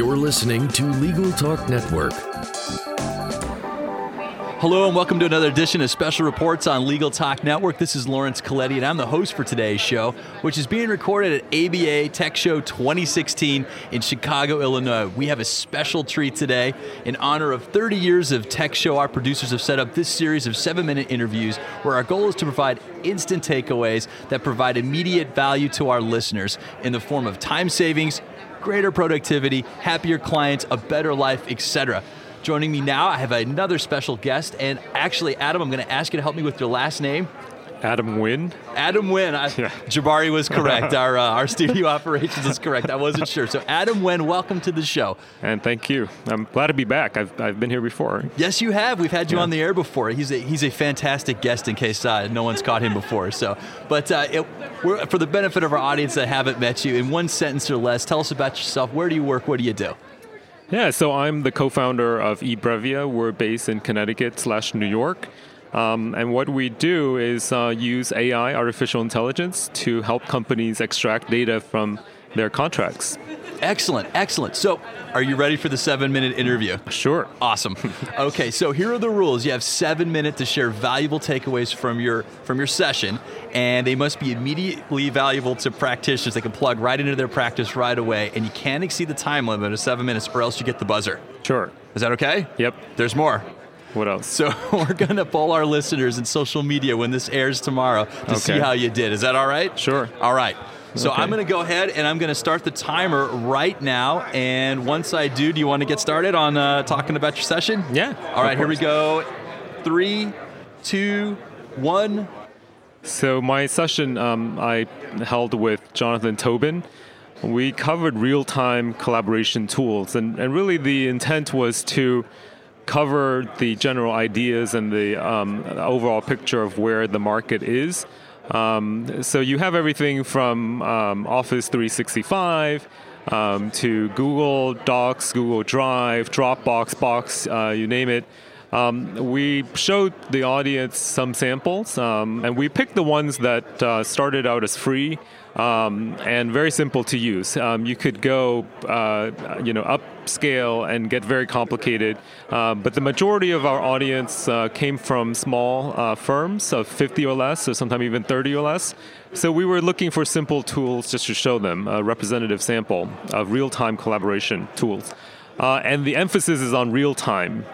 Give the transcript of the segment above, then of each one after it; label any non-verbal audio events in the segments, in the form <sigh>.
You're listening to Legal Talk Network. Hello and welcome to another edition of Special Reports on Legal Talk Network. This is Laurence Colletti and I'm the host for today's show, which is being recorded at ABA Tech Show 2016 in Chicago, Illinois. We have a special treat today. In honor of 30 years of Tech Show, our producers have set up this series of seven minute interviews where our goal is to provide instant takeaways that provide immediate value to our listeners in the form of time savings, greater productivity, happier clients, a better life, etc. Joining me now, I have another special guest, and actually, Adam, I'm going to ask you to help me with your last name. Adam Nguyen. Adam Nguyen. I, Yeah. Jabari was <laughs> correct. our uh, our studio operations is correct. I wasn't sure. So, Adam Nguyen, welcome to the show. And thank you. I'm glad to be back. I've, I've been here before. Yes, you have. We've had you Yeah. on the air before. He's a he's a fantastic guest. In case uh, no one's caught him before. So, but uh, it, we're, for the benefit of our audience that haven't met you, in one sentence or less, tell us about yourself. Where do you work? What do you do? Yeah, so I'm the co-founder of eBrevia. We're based in Connecticut slash New York. Um, and what we do is uh, use AI, artificial intelligence, to help companies extract data from their contracts. Excellent, excellent. So, are you ready for the seven minute interview? Sure. Awesome. <laughs> Okay, so here are the rules. You have seven minutes to share valuable takeaways from your from your session, and they must be immediately valuable to practitioners. They can plug right into their practice right away, and you can't exceed the time limit of seven minutes, or else you get the buzzer. Sure. Is that okay? Yep. There's more. What else? So <laughs> we're gonna poll our listeners in social media when this airs tomorrow to see how you did. Is that all right? Sure. All right. So Okay. I'm going to go ahead and I'm going to start the timer right now. And once I do, do you want to get started on uh, talking about your session? Yeah, All right, here we go. Three, two, one. So my session um, I held with Jonathan Tobin. We covered real-time collaboration tools, and, and really the intent was to cover the general ideas and the um, overall picture of where the market is. Um, so you have everything from um, Office 365 um, to Google Docs, Google Drive, Dropbox, Box, uh, you name it. Um, we showed the audience some samples, um, and we picked the ones that uh, started out as free um, and very simple to use. Um, you could go, uh, you know, upscale and get very complicated, uh, but the majority of our audience uh, came from small uh, firms of 50 or less, or sometimes even 30 or less. So we were looking for simple tools just to show them a representative sample of real-time collaboration tools. Uh, and the emphasis is on real time.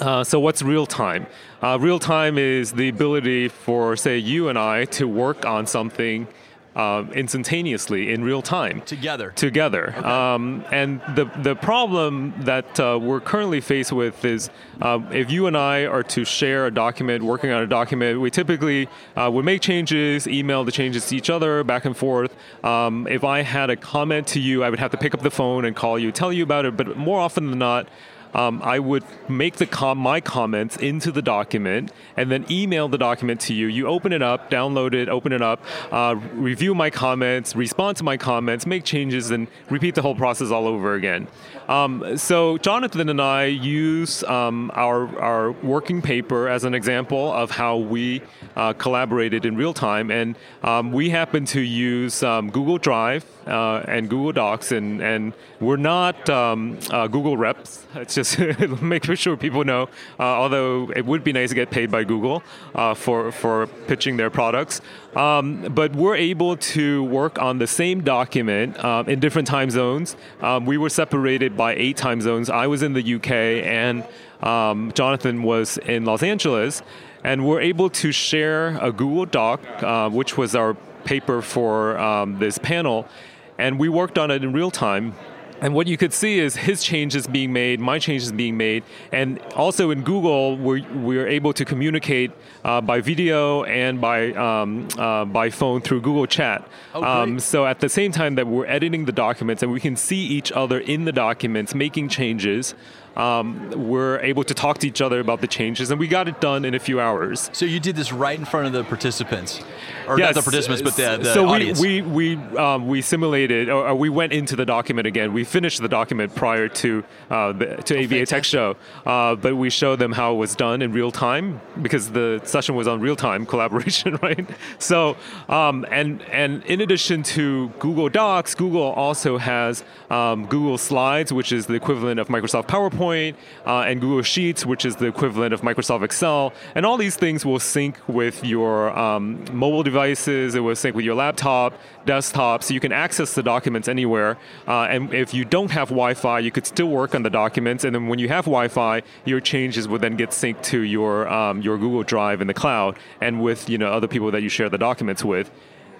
Uh, so what's real time? Uh, real time is the ability for, say, you and I to work on something um, instantaneously in real time Together. together. Um, and the the problem that uh, we're currently faced with is uh, if you and I are to share a document, working on a document, we typically uh, would make changes, email the changes to each other, back and forth. Um, if I had a comment to you, I would have to pick up the phone and call you, tell you about it. But more often than not. Um, I would make the com- my comments into the document and then email the document to you. You open it up, download it, open it up, uh, review my comments, respond to my comments, make changes, and repeat the whole process all over again. Um, so Jonathan and I use um, our our working paper as an example of how we uh, collaborated in real time, and um, we happen to use um, Google Drive uh, and Google Docs, and and we're not um, uh, Google reps. It's just <laughs> making sure people know. Uh, although it would be nice to get paid by Google uh, for for pitching their products, um, but we're able to work on the same document um, in different time zones. Um, we were separated by eight time zones. I was in the UK, and um, Jonathan was in Los Angeles, and we're able to share a Google Doc, uh, which was our paper for um, this panel, and we worked on it in real time. And what you could see is his changes being made, my changes being made, and also in Google, we're, we're able to communicate uh, by video and by um, uh, by phone through Google Chat. Oh. Um, so at the same time that we're editing the documents and we can see each other in the documents making changes, um, we're able to talk to each other about the changes, and we got it done in a few hours. So you did this right in front of the participants, or yes. not the participants, but the, the so audience. we we we, um, we simulated, or, or, we went into the document again. We finished the document prior to uh, the, to oh, ABA Tech Show, uh, but we showed them how it was done in real time because the session was on real time <laughs> collaboration, right? So um, and and in addition to Google Docs, Google also has um, Google Slides, which is the equivalent of Microsoft PowerPoint, uh, and Google Sheets, which is the equivalent of Microsoft Excel. And all these things will sync with your um, mobile devices, it will sync with your laptop, desktop, so you can access the documents anywhere. Uh, and if you don't have Wi Fi, you could still work on the documents. And then when you have Wi Fi, your changes would then get synced to your, um, your Google Drive in the cloud and with you know, other people that you share the documents with.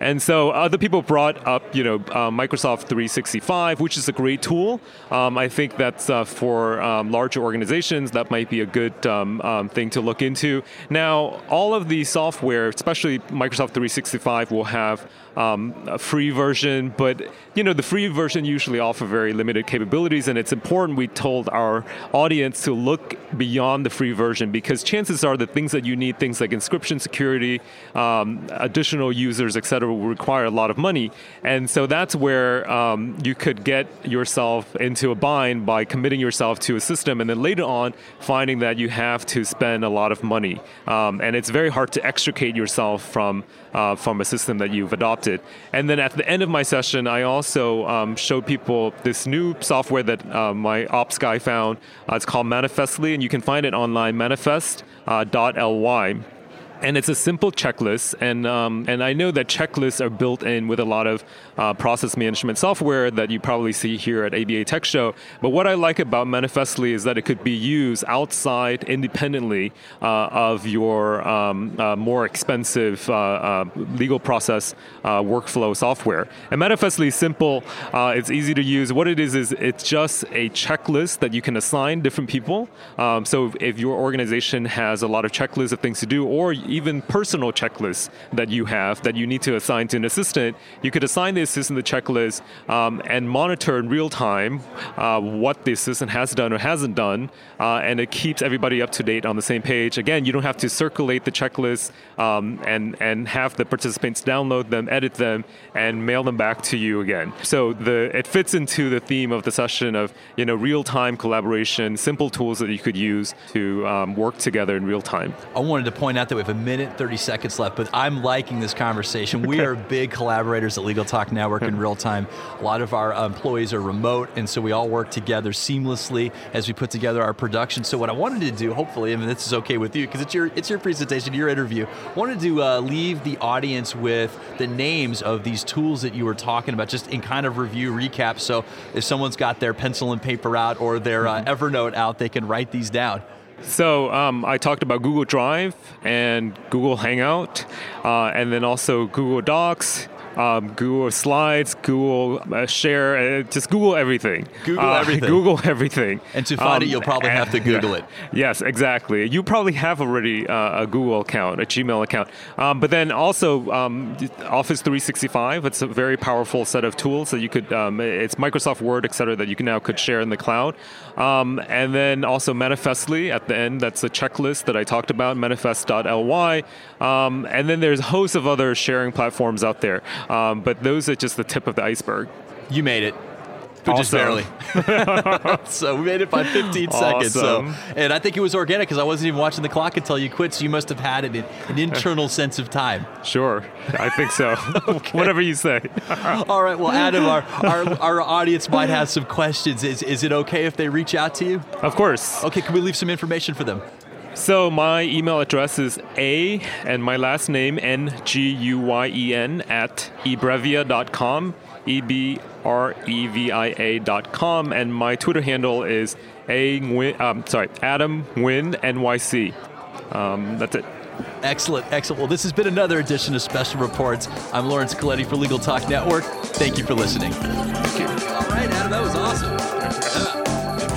And so other people brought up, you know, uh, Microsoft 365, which is a great tool. Um, I think that's uh, for um, larger organizations that might be a good um, um thing to look into. Now, all of the software, especially Microsoft 365, will have um, a free version, but you know the free version usually offer very limited capabilities, and it's important we told our audience to look beyond the free version because chances are the things that you need, things like inscription security, um, additional users, etc., will require a lot of money, and so that's where um, you could get yourself into a bind by committing yourself to a system, and then later on finding that you have to spend a lot of money, um, and it's very hard to extricate yourself from uh, from a system that you've adopted. And then at the end of my session, I also um, showed people this new software that uh, my ops guy found. Uh, it's called Manifestly, and you can find it online, manifest.ly. And it's a simple checklist. And um, and I know that checklists are built in with a lot of uh, process management software that you probably see here at ABA Tech Show. But what I like about Manifestly is that it could be used outside independently uh, of your um, uh, more expensive uh, uh, legal process uh, workflow software. And Manifestly is simple. it's easy to use. What it is is it's just a checklist that you can assign different people. Um, so if your organization has a lot of checklists of things to do, or even personal checklists that you have that you need to assign to an assistant, you could assign the assistant the checklist um, and monitor in real time uh, what the assistant has done or hasn't done, uh, and it keeps everybody up to date on the same page. Again, you don't have to circulate the checklist um, and and have the participants download them, edit them, and mail them back to you again. So the it fits into the theme of the session of you know real time collaboration, simple tools that you could use to um, work together in real time. I wanted to point out that we have a minute 30 seconds left, but I'm liking this conversation. Okay. We are big collaborators at Legal Talk Network in real time. A lot of our employees are remote, and so we all work together seamlessly as we put together our production. So what I wanted to do, hopefully, and this is okay with you because it's your it's your presentation, your interview. Wanted to uh, leave the audience with the names of these tools that you were talking about, just in kind of review recap. So if someone's got their pencil and paper out or their uh, mm-hmm. Evernote out, they can write these down. So um, I talked about Google Drive and Google Hangout, uh, and then also Google Docs, um, Google Slides, Google uh, Share, uh, just Google everything. Google uh, <laughs> everything. Google everything. And to find um, it, you'll probably have to <laughs> Google it. Yes, exactly. You probably have already uh, a Google account, a Gmail account. Um, but then also um, Office 365. It's a very powerful set of tools that you could. Um, it's Microsoft Word, et cetera, that you can now could share in the cloud. Um, and then also Manifestly at the end. That's a checklist that I talked about. Manifest.ly. and then there's a host of other sharing platforms out there. Um, but those are just the tip of the iceberg. You made it. But just barely. <laughs> so we made it by 15 awesome. seconds. So, and I think it was organic because I wasn't even watching the clock until you quit. So you must have had an, an internal sense of time. Sure, I think so. <laughs> okay. Whatever you say. All right. Well, Adam, our, our, our audience might have some questions. Is is it okay if they reach out to you? Of course. Okay. Can we leave some information for them? So my email address is a and my last name n g u y e n at ebrevia.com, e b r e v i a dot com, and my Twitter handle is a um, sorry Adam Nguyen NYC. Um, that's it. Excellent, excellent. Well, this has been another edition of Special Reports. I'm Laurence Colletti for Legal Talk Network. Thank you for listening. Thank you. All right, Adam, that was awesome.